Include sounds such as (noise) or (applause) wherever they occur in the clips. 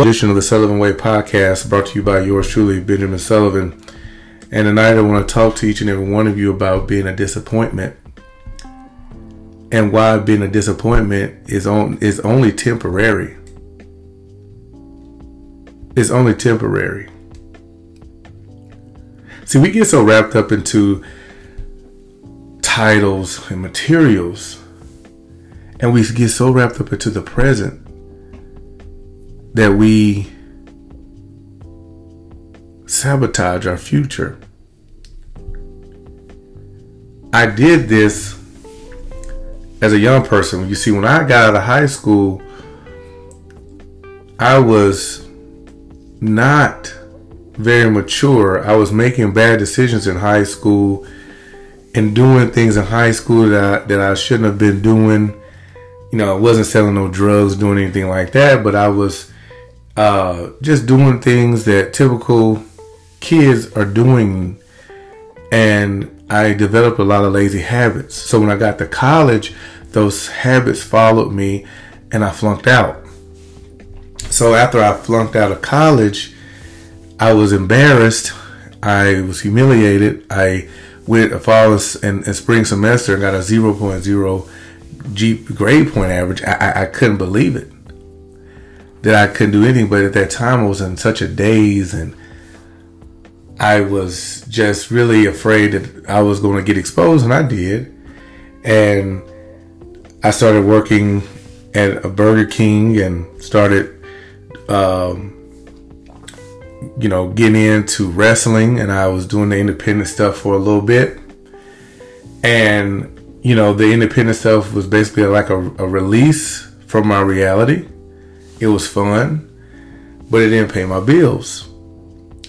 edition of the Sullivan Way podcast brought to you by yours truly, Benjamin Sullivan. And tonight I want to talk to each and every one of you about being a disappointment and why being a disappointment is on is only temporary. It's only temporary. See, we get so wrapped up into titles and materials, and we get so wrapped up into the present that we sabotage our future. I did this as a young person. You see, when I got out of high school, I was not very mature. I was making bad decisions in high school and doing things in high school that I, that I shouldn't have been doing. You know, I wasn't selling no drugs, doing anything like that, but I was uh, just doing things that typical kids are doing. And I developed a lot of lazy habits. So when I got to college, those habits followed me and I flunked out. So after I flunked out of college, I was embarrassed. I was humiliated. I went a fall and, spring semester and got a 0.0 G grade point average. I, I, I couldn't believe it that I couldn't do anything. But at that time, I was in such a daze and I was just really afraid that I was going to get exposed, and I did. And I started working at a Burger King and started, um, you know, getting into wrestling. And I was doing the independent stuff for a little bit. And, you know, the independent stuff was basically like a, a release from my reality it was fun, but it didn't pay my bills.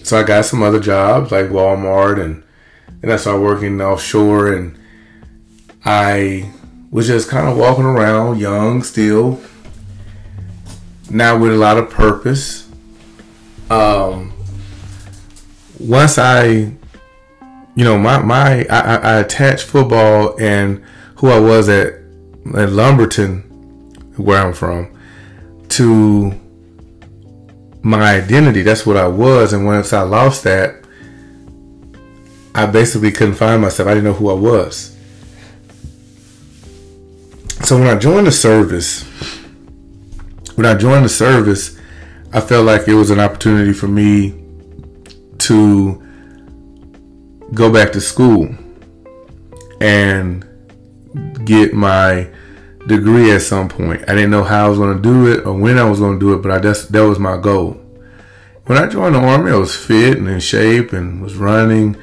So I got some other jobs like Walmart and and I started working offshore and I was just kind of walking around young still now with a lot of purpose um once I you know my my I, I attached football and who I was at at Lumberton where I'm from to my identity. That's what I was. And once I lost that, I basically couldn't find myself. I didn't know who I was. So when I joined the service, when I joined the service, I felt like it was an opportunity for me to go back to school and get my degree at some point. I didn't know how I was going to do it or when I was going to do it, but I just that was my goal. When I joined the army, I was fit and in shape and was running,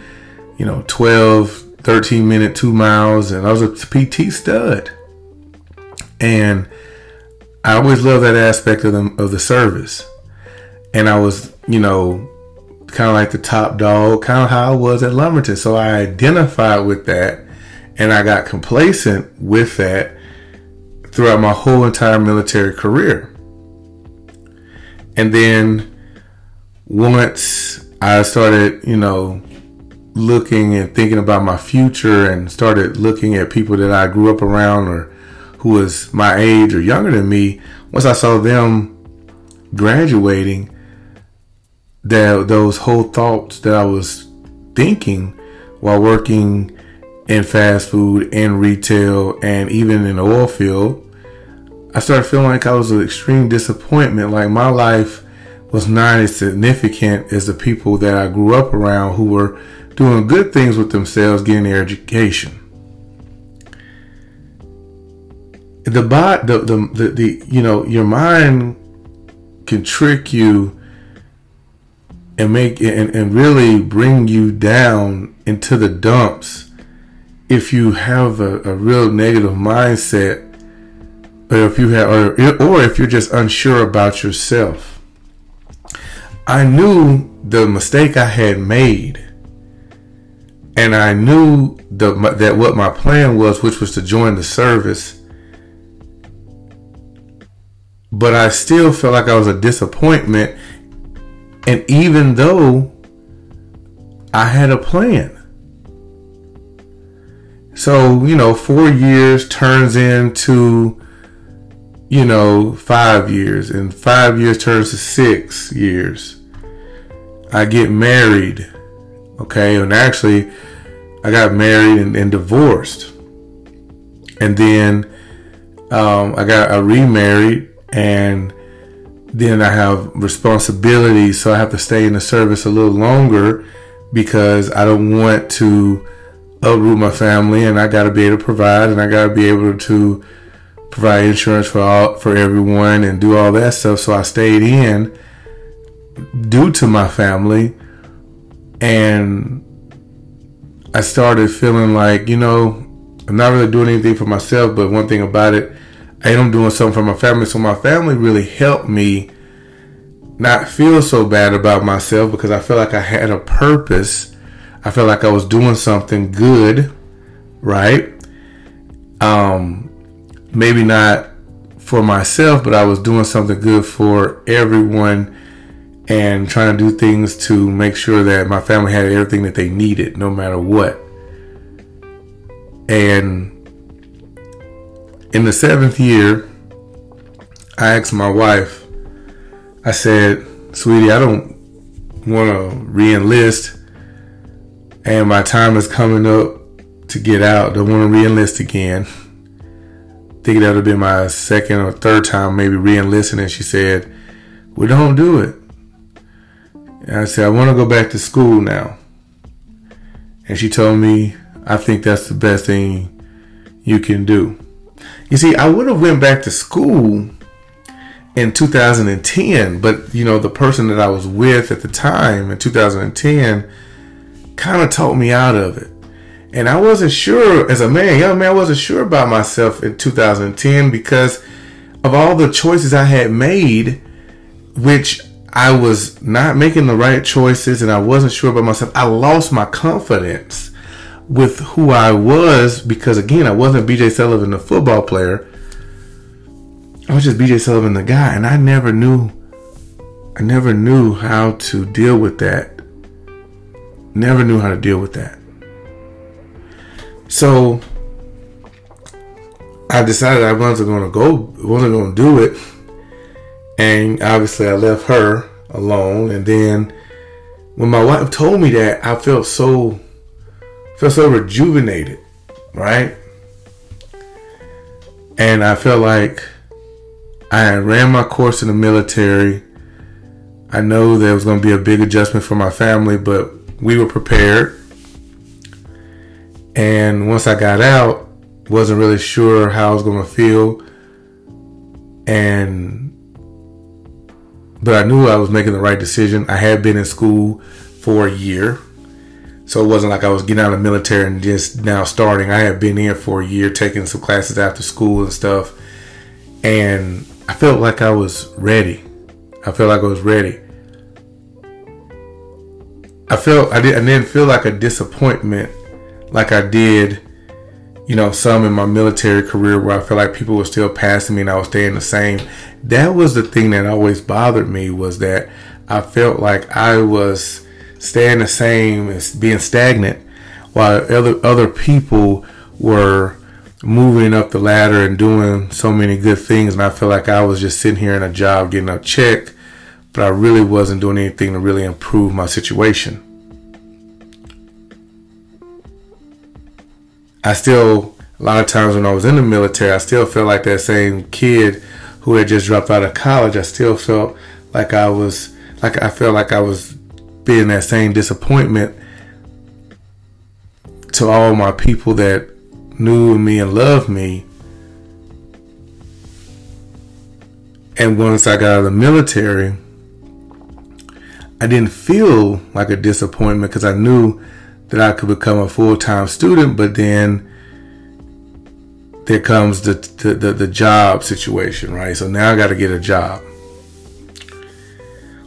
you know, 12, 13 minute, two miles, and I was a PT stud. And I always loved that aspect of the, of the service. And I was, you know, kind of like the top dog, kind of how I was at Lumberton. So I identified with that and I got complacent with that throughout my whole entire military career. And then once I started, you know, looking and thinking about my future and started looking at people that I grew up around or who was my age or younger than me, once I saw them graduating, that those whole thoughts that I was thinking while working in fast food and retail and even in the oil field, I started feeling like I was an extreme disappointment. Like my life was not as significant as the people that I grew up around who were doing good things with themselves, getting their education. The bot, the, the, the, the you know, your mind can trick you and make and, and really bring you down into the dumps if you have a, a real negative mindset or if you have or, or if you're just unsure about yourself. I knew the mistake i had made and i knew the, that what my plan was which was to join the service but i still felt like i was a disappointment and even though i had a plan so, you know, four years turns into you know, five years, and five years turns to six years. I get married, okay, and actually, I got married and, and divorced, and then um, I got I remarried, and then I have responsibilities, so I have to stay in the service a little longer because I don't want to uproot my family, and I got to be able to provide, and I got to be able to provide insurance for all for everyone and do all that stuff. So I stayed in due to my family and I started feeling like, you know, I'm not really doing anything for myself, but one thing about it, I am doing something for my family. So my family really helped me not feel so bad about myself because I felt like I had a purpose. I felt like I was doing something good, right? Um, maybe not for myself, but I was doing something good for everyone and trying to do things to make sure that my family had everything that they needed, no matter what. And in the seventh year, I asked my wife, I said, Sweetie, I don't want to re enlist, and my time is coming up to get out. Don't want to reenlist again. Think that would been my second or third time maybe re-enlisting and she said "We don't do it. And i said i want to go back to school now. And she told me i think that's the best thing you can do. You see i would have went back to school in 2010 but you know the person that i was with at the time in 2010 kind of talked me out of it and I wasn't sure as a man, young man, I wasn't sure about myself in 2010 because of all the choices I had made, which I was not making the right choices and I wasn't sure about myself. I lost my confidence with who I was because again, I wasn't BJ Sullivan, the football player. I was just BJ Sullivan, the guy, and I never knew I never knew how to deal with that. Never knew how to deal with that. So I decided I wasn't going to go, wasn't going to do it, and obviously I left her alone. And then when my wife told me that, I felt so felt so rejuvenated, right? And I felt like I ran my course in the military. I know there was going to be a big adjustment for my family, but we were prepared. And once I got out, wasn't really sure how I was going to feel. And, but I knew I was making the right decision. I had been in school for a year. So it wasn't like I was getting out of the military and just now starting. I had been in for a year, taking some classes after school and stuff. And I felt like I was ready. I felt like I was ready. I felt I, did, I didn't feel like a disappointment like I did, you know, some in my military career where I felt like people were still passing me and I was staying the same. That was the thing that always bothered me was that I felt like I was staying the same as being stagnant while other other people were moving up the ladder and doing so many good things and I felt like I was just sitting here in a job getting a check but I really wasn't doing anything to really improve my situation. I still, a lot of times when I was in the military, I still felt like that same kid who had just dropped out of college. I still felt like I was, like I felt like I was being that same disappointment to all my people that knew me and loved me. And once I got out of the military, I didn't feel like a disappointment because I knew that I could become a full time student, but then there comes the, the, the, the job situation, right? So now I got to get a job.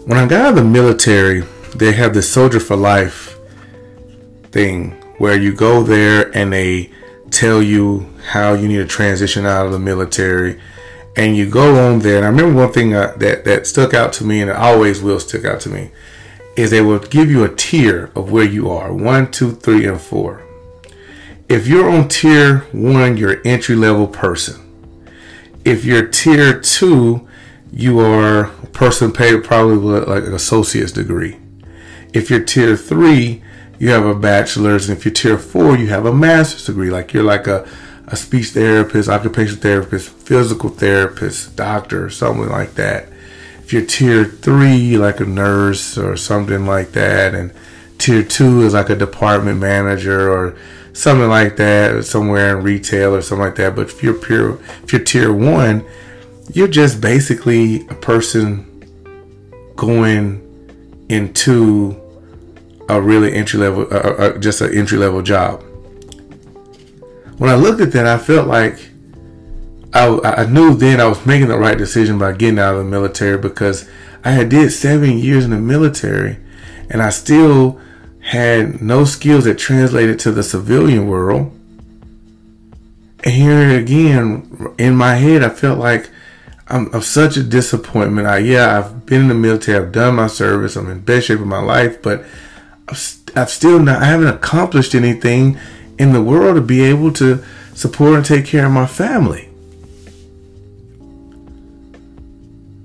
When I got out of the military, they have this soldier for life thing where you go there and they tell you how you need to transition out of the military and you go on there and i remember one thing uh, that that stuck out to me and it always will stick out to me is they will give you a tier of where you are one, two, three, and four. If you're on tier one, you're entry level person. if you're tier two, you are a person paid probably with like an associate's degree. If you're tier three, you have a bachelor's, and if you're tier four, you have a master's degree. Like you're like a, a speech therapist, occupational therapist, physical therapist, doctor, something like that. If you're tier three, like a nurse or something like that, and tier two is like a department manager or something like that, somewhere in retail or something like that. But if you're pure, if you're tier one, you're just basically a person going into a really entry level, uh, uh, just an entry level job. When I looked at that, I felt like I, I knew then I was making the right decision by getting out of the military because I had did seven years in the military, and I still had no skills that translated to the civilian world. And here again, in my head, I felt like I'm, I'm, such a disappointment. I, yeah, I've been in the military, I've done my service, I'm in best shape of my life, but I've, I've still not, I haven't accomplished anything in the world to be able to support and take care of my family.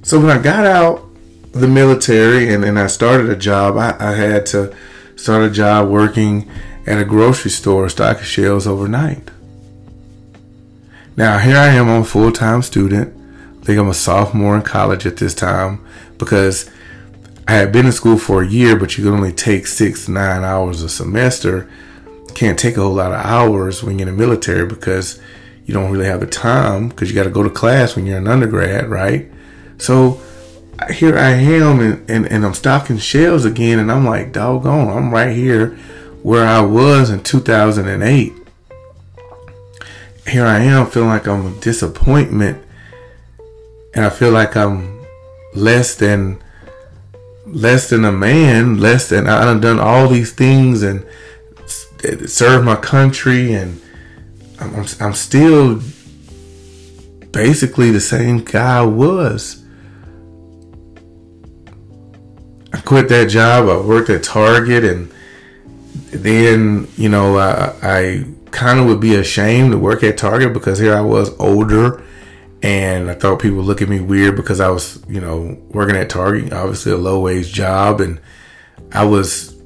So when I got out the military and, and I started a job, I, I had to start a job working at a grocery store stocking shelves overnight. Now here I am, I'm a full-time student. I think I'm a sophomore in college at this time because I had been in school for a year, but you could only take six, nine hours a semester. Can't take a whole lot of hours when you're in the military because you don't really have the time because you got to go to class when you're an undergrad, right? So here I am and, and, and I'm stocking shelves again and I'm like, doggone, I'm right here where I was in 2008. Here I am feeling like I'm a disappointment and I feel like I'm less than less than a man, less than I have done all these things and served my country and I'm, I'm, I'm still basically the same guy I was. I quit that job. I worked at Target, and then you know I, I kind of would be ashamed to work at Target because here I was older, and I thought people would look at me weird because I was you know working at Target, obviously a low wage job, and I was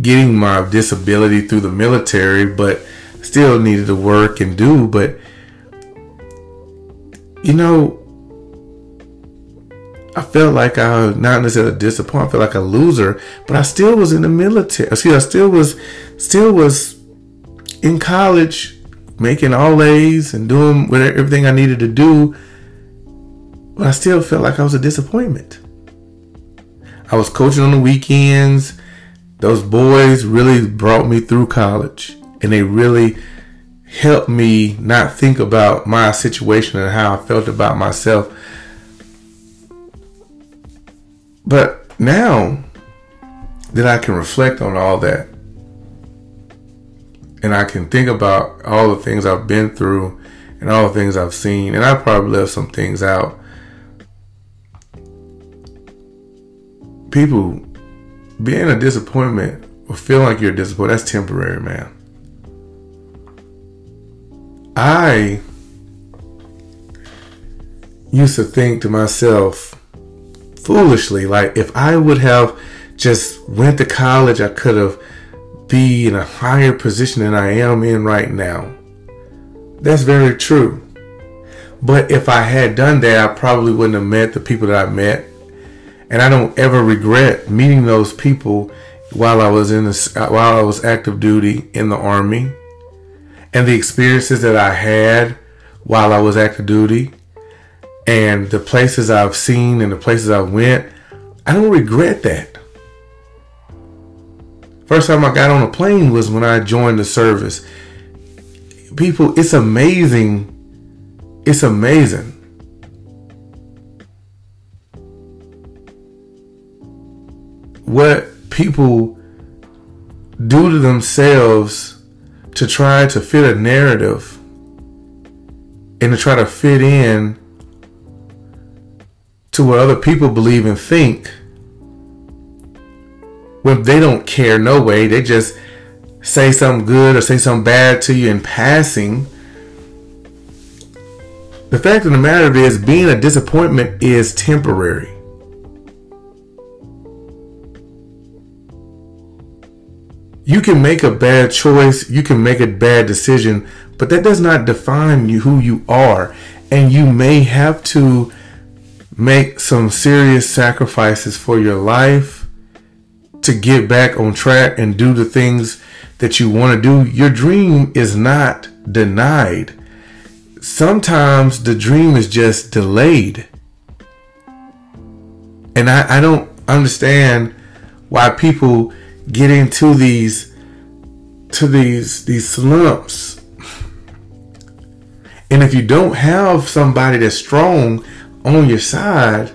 getting my disability through the military, but still needed to work and do. But you know, I felt like I not necessarily disappointed. I felt like a loser, but I still was in the military. Excuse, I still was, still was in college, making all A's and doing whatever, everything I needed to do. But I still felt like I was a disappointment. I was coaching on the weekends. Those boys really brought me through college, and they really helped me not think about my situation and how I felt about myself but now that I can reflect on all that and I can think about all the things I've been through and all the things I've seen, and I probably left some things out. People being a disappointment or feeling like you're disappointed, that's temporary, man. I used to think to myself, foolishly. Like if I would have just went to college, I could have be in a higher position than I am in right now. That's very true. But if I had done that, I probably wouldn't have met the people that I met. And I don't ever regret meeting those people while I was in the, while I was active duty in the army and the experiences that I had while I was active duty and the places I've seen and the places I went, I don't regret that. First time I got on a plane was when I joined the service. People, it's amazing. It's amazing. What people do to themselves to try to fit a narrative and to try to fit in to what other people believe and think when they don't care no way they just say something good or say something bad to you in passing the fact of the matter is, being a disappointment is temporary. You can make a bad choice, you can make a bad decision, but that does not define you who you are. And you may have to make some serious sacrifices for your life to get back on track and do the things that you want to do. Your dream is not denied. Sometimes the dream is just delayed. And I, I don't understand why people get into these to these these slumps. And if you don't have somebody that's strong on your side,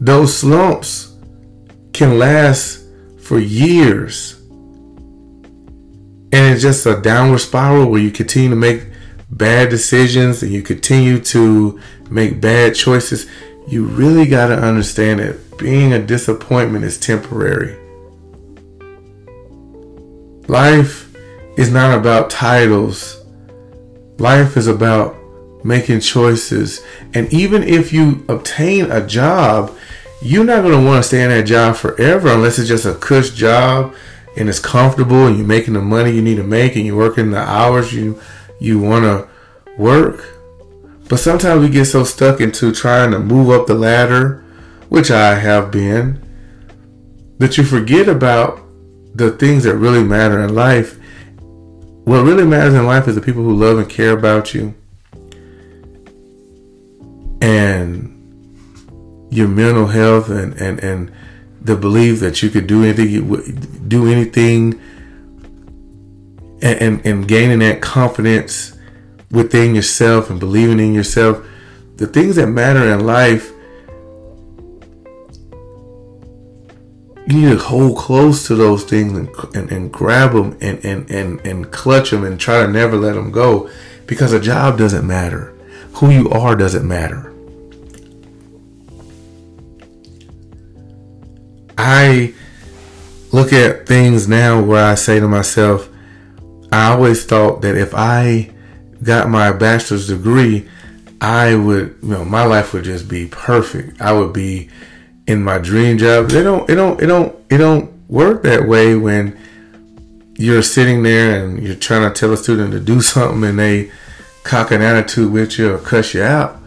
those slumps can last for years. And it's just a downward spiral where you continue to make bad decisions and you continue to make bad choices. You really got to understand that being a disappointment is temporary. Life is not about titles. Life is about making choices. And even if you obtain a job, you're not going to want to stay in that job forever unless it's just a cush job and it's comfortable and you're making the money you need to make and you're working the hours you you want to work. But sometimes we get so stuck into trying to move up the ladder, which I have been, that you forget about the things that really matter in life. What really matters in life is the people who love and care about you. And your mental health and, and, and the belief that you could do anything, do anything, and, and, and gaining that confidence within yourself and believing in yourself. The things that matter in life you need to hold close to those things and, and, and grab them and, and, and, and clutch them and try to never let them go because a job doesn't matter. Who you are doesn't matter. I look at things now where I say to myself, I always thought that if I got my bachelor's degree, I would, you know, my life would just be perfect. I would be in my dream job. They don't it don't it don't it don't work that way when you're sitting there and you're trying to tell a student to do (laughs) something and they cock an attitude with you or cuss you out.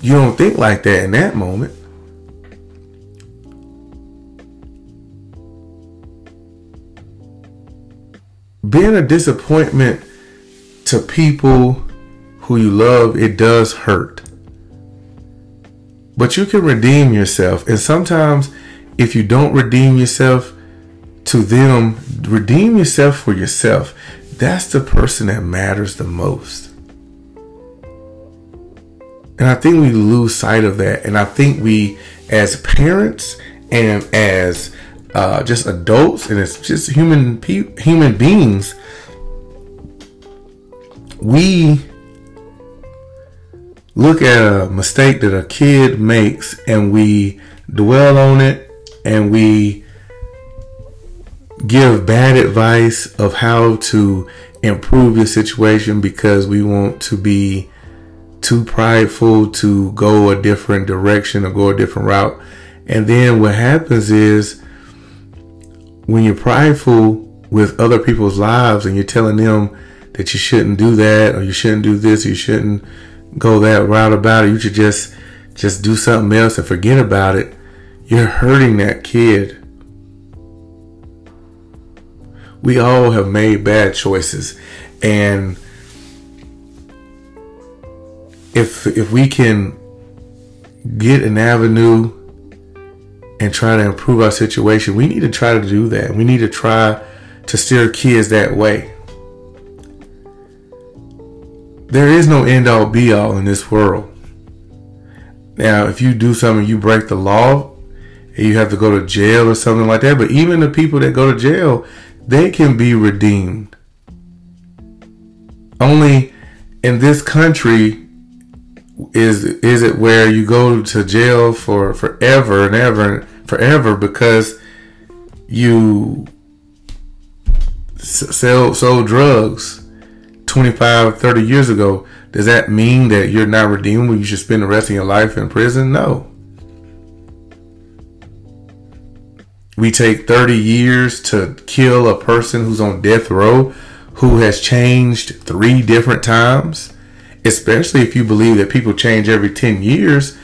You don't think like that in that moment. Being a disappointment to people who you love, it does hurt. But you can redeem yourself. And sometimes, if you don't redeem yourself to them, redeem yourself for yourself. That's the person that matters the most. And I think we lose sight of that. And I think we, as parents and as uh, just adults and as just human pe- human beings, we look at a mistake that a kid makes and we dwell on it and we give bad advice of how to improve your situation because we want to be too prideful to go a different direction or go a different route. And then what happens is when you're prideful with other people's lives and you're telling them that you shouldn't do that or you shouldn't do this, you shouldn't go that route about it. You should just just do something else and forget about it. You're hurting that kid. We all have made bad choices and if if we can get an avenue and try to improve our situation, we need to try to do that. We need to try to steer kids that way there is no end all be all in this world. Now, if you do something, you break the law, and you have to go to jail or something like that. But even the people that go to jail, they can be redeemed. Only in this country is is it where you go to jail for forever and ever and forever because you sell sold drugs 25, 30 years ago. Does that mean that you're not redeemable? You should spend the rest of your life in prison? No. We take 30 years to kill a person who's on death row who has changed three different times, especially if you believe that people change every 10 years.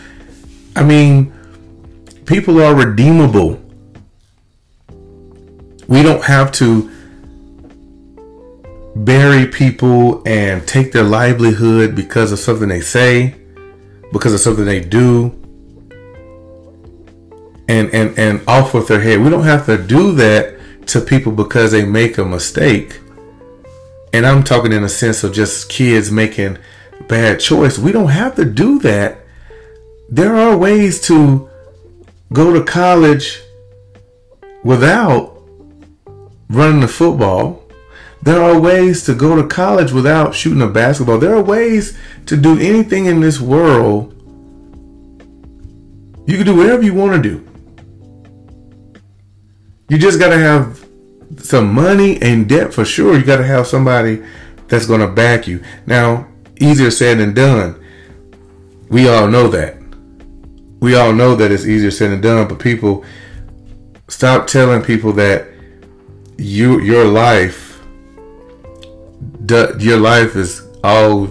I mean, people are redeemable. We don't have to bury people and take their livelihood because of something they say, because of something they do, and and and off with their head. We don't have to do that to people because they make a mistake. And I'm talking in a sense of just kids making bad choice. We don't have to do that. There are ways to go to college without running the football there are ways to go to college without shooting a basketball. There are ways to do anything in this world. You can do whatever you want to do. You just got to have some money and debt for sure. You got to have somebody that's going to back you. Now, easier said than done. We all know that. We all know that it's easier said than done, but people stop telling people that you your life your life is all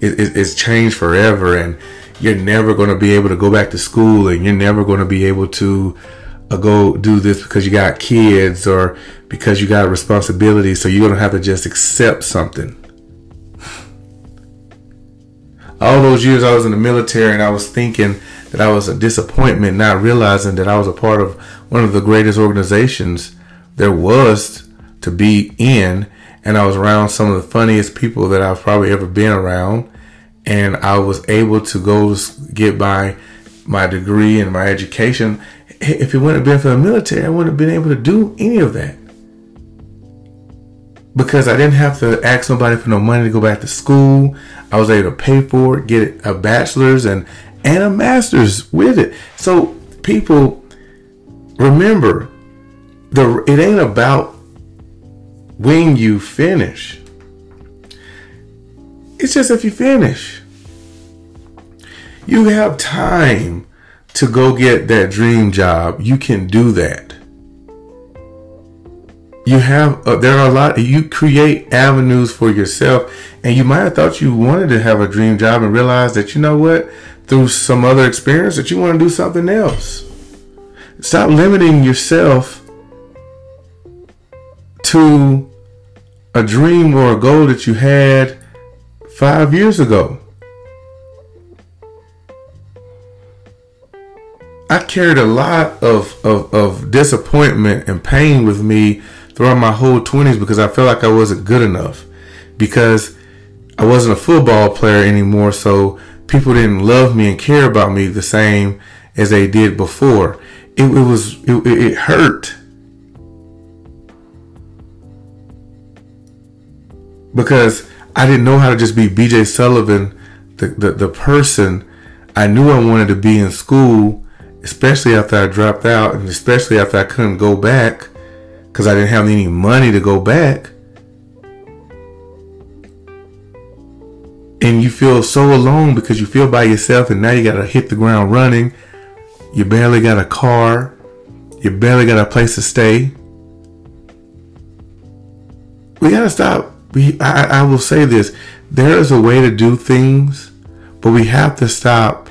it, it's changed forever, and you're never going to be able to go back to school, and you're never going to be able to uh, go do this because you got kids or because you got responsibility. So you're going to have to just accept something. All those years I was in the military, and I was thinking that I was a disappointment, not realizing that I was a part of one of the greatest organizations there was to be in and I was around some of the funniest people that I've probably ever been around. And I was able to go get my my degree and my education. If it wouldn't have been for the military, I wouldn't have been able to do any of that. Because I didn't have to ask nobody for no money to go back to school. I was able to pay for it, get a bachelor's and, and a master's with it. So people remember the it ain't about when you finish. It's just if you finish. You have time to go get that dream job. You can do that. You have, uh, there are a lot, you create avenues for yourself. And you might have thought you wanted to have a dream job and realize that, you know what, through some other experience, that you want to do something else. Stop limiting yourself to a dream or a goal that you had five years ago. I carried a lot of, of, of disappointment and pain with me throughout my whole 20s because I felt like I wasn't good enough. Because I wasn't a football player anymore, so people didn't love me and care about me the same as they did before. It, it was it, it hurt because I didn't know how to just be BJ Sullivan, the, the, the person I knew I wanted to be in school, especially after I dropped out and especially after I couldn't go back because I didn't have any money to go back. And you feel so alone because you feel by yourself and now you got to hit the ground running. You barely got a car. You barely got a place to stay. We got to stop we I, I will say this. There is a way to do things but we have to stop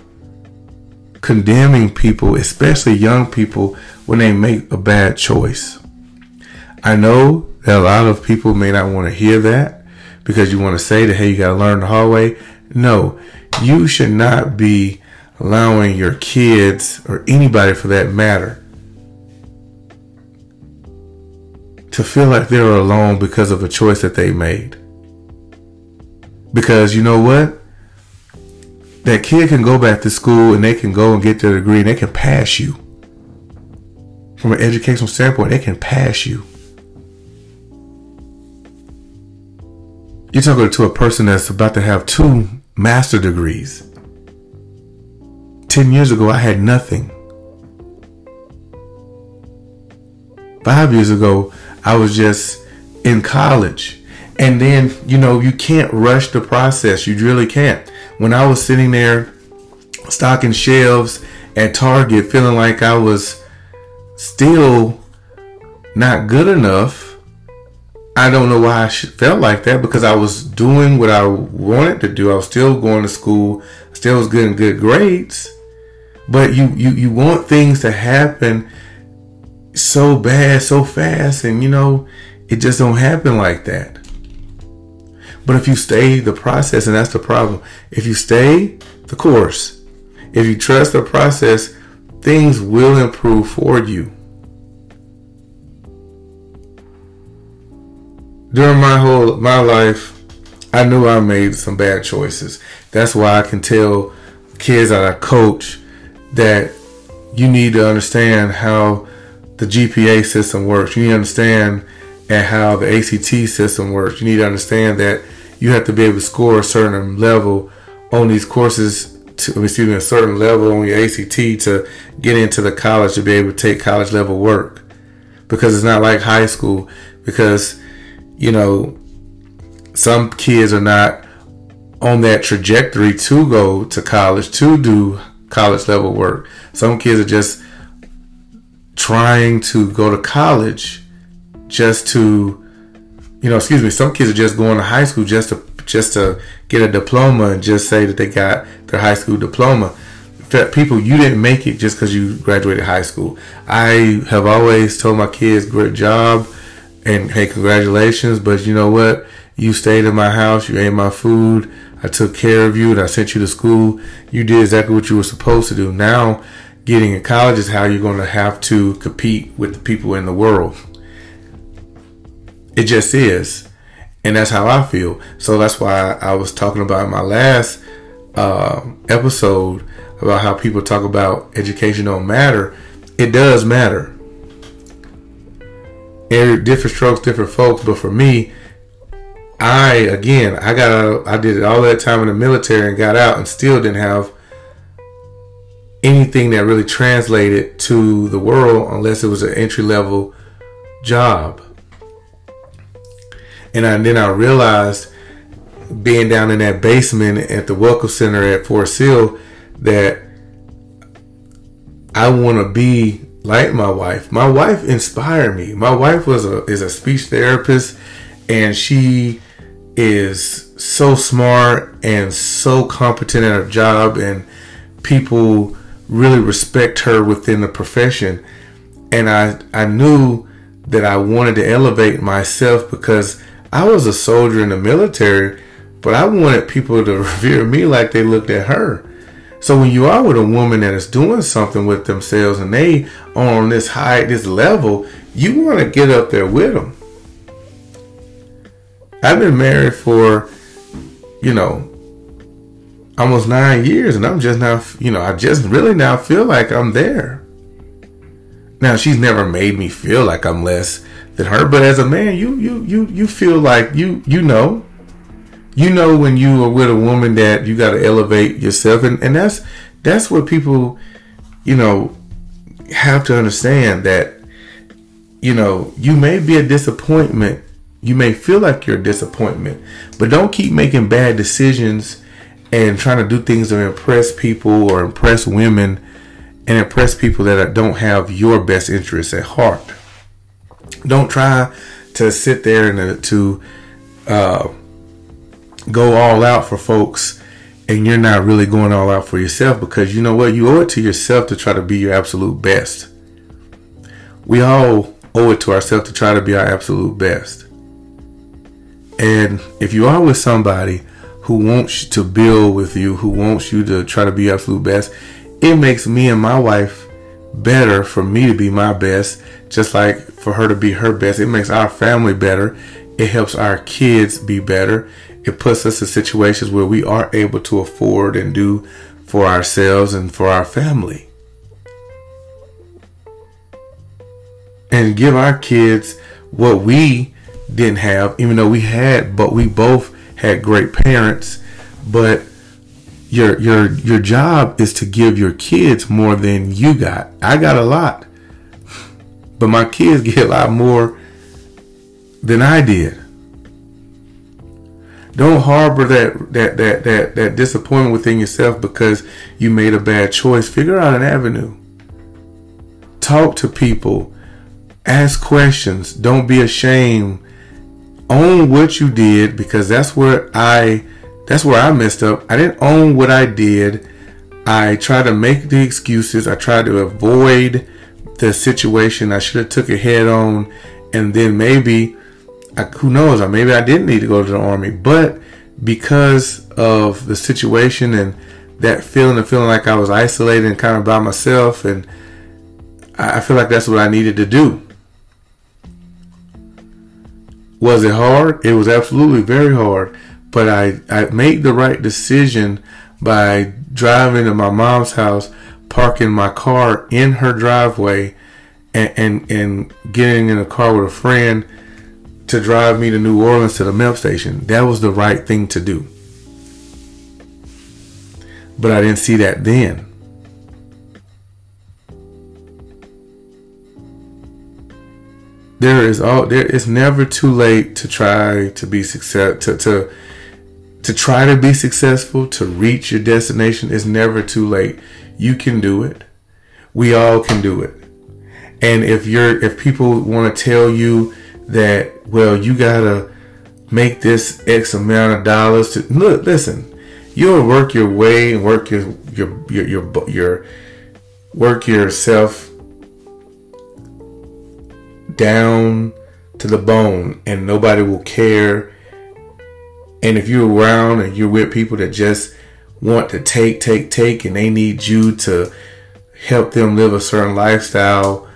condemning people especially young people when they make a bad choice. I know that a lot of people may not want to hear that because you want to say that hey you got to learn the hard way. No you should not be allowing your kids or anybody for that matter to feel like they're alone because of a choice that they made. Because you know what? That kid can go back to school and they can go and get their degree and they can pass you. From an educational standpoint, they can pass you. You're talking to a person that's about to have two master degrees. 10 years ago, I had nothing. Five years ago, I was just in college And then, you know, you can't rush the process. You really can't. When I was sitting there stocking shelves at Target feeling like I was still not good enough, I don't know why I felt like that because I was doing what I wanted to do. I was still going to school, still was getting good grades. But you, you, you want things to happen so bad, so fast, and you know, it just don't happen like that. But if you stay the process, and that's the problem, if you stay the course, if you trust the process, things will improve for you. During my whole my life, I knew I made some bad choices. That's why I can tell kids that I coach that you need to understand how the GPA system works. You need to understand and how the ACT system works. You need to understand that you have to be able to score a certain level on these courses to excuse me a certain level on your ACT to get into the college to be able to take college level work because it's not like high school because you know some kids are not on that trajectory to go to college to do college level work some kids are just trying to go to college just to you know excuse me some kids are just going to high school just to just to get a diploma and just say that they got their high school diploma. People you didn't make it just because you graduated high school. I have always told my kids great job and hey congratulations but you know what? You stayed in my house you ate my food i took care of you and i sent you to school. You did exactly what you were supposed to do. Now getting in college is how you're going to have to compete with the people in the world it just is. And that's how I feel. So that's why I was talking about my last uh, episode about how people talk about education don't matter. It does matter. Every different strokes, different folks. But for me, I again, I got I did all that time in the military and got out and still didn't have anything that really translated to the world unless it was an entry level job. And, I, and then I realized being down in that basement at the Welcome Center at Fort Sill that I want to be like my wife. My wife inspired me. My wife was a is a speech therapist and she is so smart and so competent at her job and people really respect her within the profession and I I knew that I wanted to elevate myself because I was a soldier in the military, but I wanted people to (laughs) revere me like they looked at her. So when you are with a woman that is doing something with themselves and they are on this high, this level, you want to get up there with them. I've been married for, you know, almost nine years, and I'm just now, you know, I just really now feel like I'm there. Now she's never made me feel like I'm less than her. But as a man, you you you you feel like you you know, you know when you are with a woman that you got to elevate yourself, and and that's that's what people, you know, have to understand that, you know, you may be a disappointment. You may feel like you're a disappointment, but don't keep making bad decisions and trying to do things to impress people or impress women and impress people that don't have your best interests at heart. Don't try to sit there and uh, to uh, go all out for folks and you're not really going all out for yourself because you know what? You owe it to yourself to try to be your absolute best. We all owe it to ourselves to try to be our absolute best. And if you are with somebody who wants to build with you, who wants you to try to be absolute best, it makes me and my wife better for me to be my best just like for her to be her best. It makes our family better. It helps our kids be better. It puts us in situations where we are able to afford and do for ourselves and for our family. And give our kids what we didn't have, even though we had, but we both had great parents. But your your your job is to give your kids more than you got. I got a lot. But my kids (laughs) get a lot more than I did. Don't harbor that that that that that disappointment within yourself because you made a bad choice. Figure out an avenue. Talk to people. Ask questions. Don't be ashamed. Own what you did because that's where I that's where I messed up. I didn't own what I did. I tried to make the excuses. I tried to avoid the situation. I should have took it head on and then maybe I, who knows? Maybe I didn't need to go to the army, but because of the situation and that feeling of feeling like I was isolated and kind of by myself, and I feel like that's what I needed to do. Was it hard? It was absolutely very hard, but I I made the right decision by driving to my mom's house, parking my car in her driveway, and and, and getting in a car with a friend to drive me to New Orleans to the MEPS station. That was the right thing to do. But I didn't see that then. There is all there it's never too late to try to be success to to to try to be successful, to reach your destination. is never too late. You can do it. We all can do it. And if you're if people want to tell you that well you gotta make this X amount of dollars to look listen you'll work your way and work your your your your, your work yourself down to the bone and nobody will care and if you're around and you're with people that just want to take take take and they need you to help them live a certain lifestyle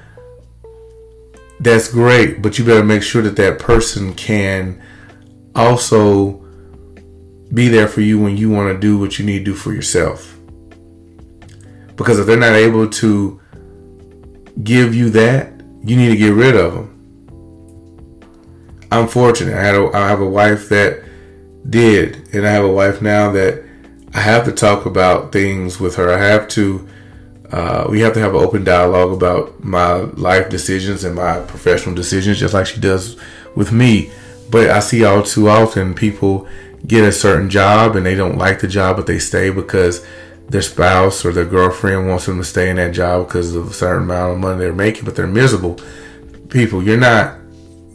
that's great, but you better make sure that that person can also be there for you when you want to do what you need to do for yourself. Because if they're not able to give you that, you need to get rid of them. I'm fortunate. I had a, I have a wife that did, and I have a wife now that I have to talk about things with her. I have to uh, we have to have an open dialogue about my life decisions and my professional decisions, just like she does with me. But I see all too often people get a certain job and they don't like the job, but they stay because their spouse or their girlfriend wants them to stay in that job because of a certain amount of money they're making, but they're miserable. People, you're not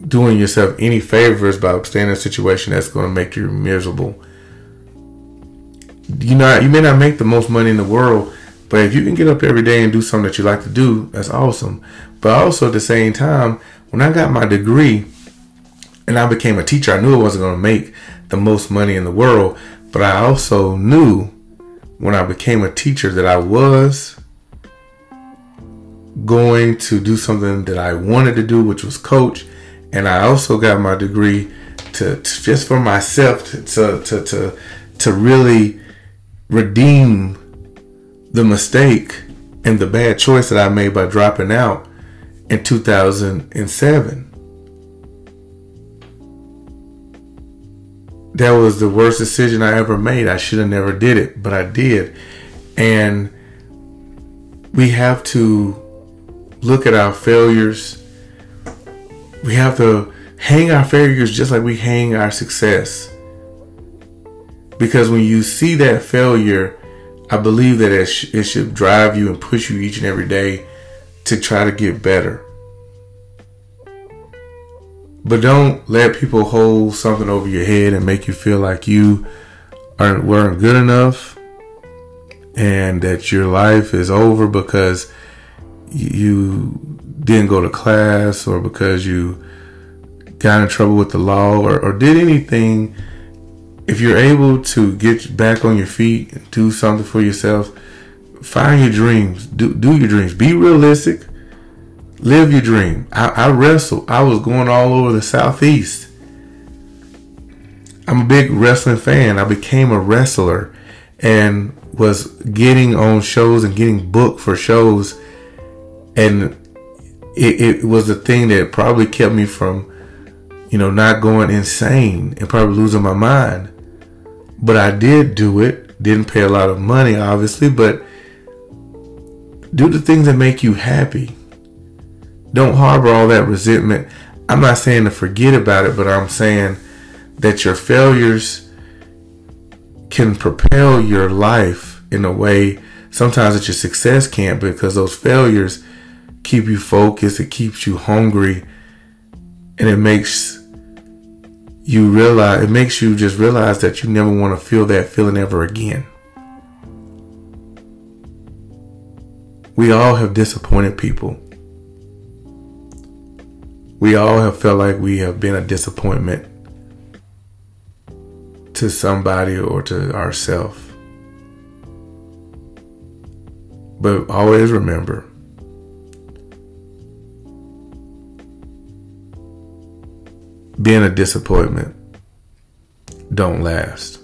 doing yourself any favors by staying in a situation that's going to make you miserable. You know, you may not make the most money in the world but if you can get up every day and do something that you like to do, that's awesome. But also at the same time, when I got my degree and I became a teacher, I knew I wasn't going to make the most money in the world. But I also knew when I became a teacher that I was going to do something that I wanted to do, which was coach. And I also got my degree to, to just for myself to, to, to, to, to really redeem the mistake and the bad choice that I made by dropping out in 2007. That was the worst decision I ever made. I should have never did it, but I did. And we have to look at our failures. We have to hang our failures just like we hang our success. Because when you see that failure, I believe that it, sh- it should drive you and push you each and every day to try to get better. But don't let people hold something over your head and make you feel like you aren't weren't good enough and that your life is over because you didn't go to class or because you got in trouble with the law or, or did anything if you're able to get back on your feet and do something for yourself, find your dreams. Do do your dreams. Be realistic. Live your dream. I, I wrestled. I was going all over the southeast. I'm a big wrestling fan. I became a wrestler and was getting on shows and getting booked for shows. And it, it was the thing that probably kept me from, you know, not going insane and probably losing my mind. But I did do it. Didn't pay a lot of money, obviously, but do the things that make you happy. Don't harbor all that resentment. I'm not saying to forget about it, but I'm saying that your failures can propel your life in a way sometimes that your success can't because those failures keep you focused, it keeps you hungry, and it makes you realize it makes you just realize that you never want to feel that feeling ever again. We all have disappointed people. We all have felt like we have been a disappointment to somebody or to ourselves. But always remember being a disappointment don't last.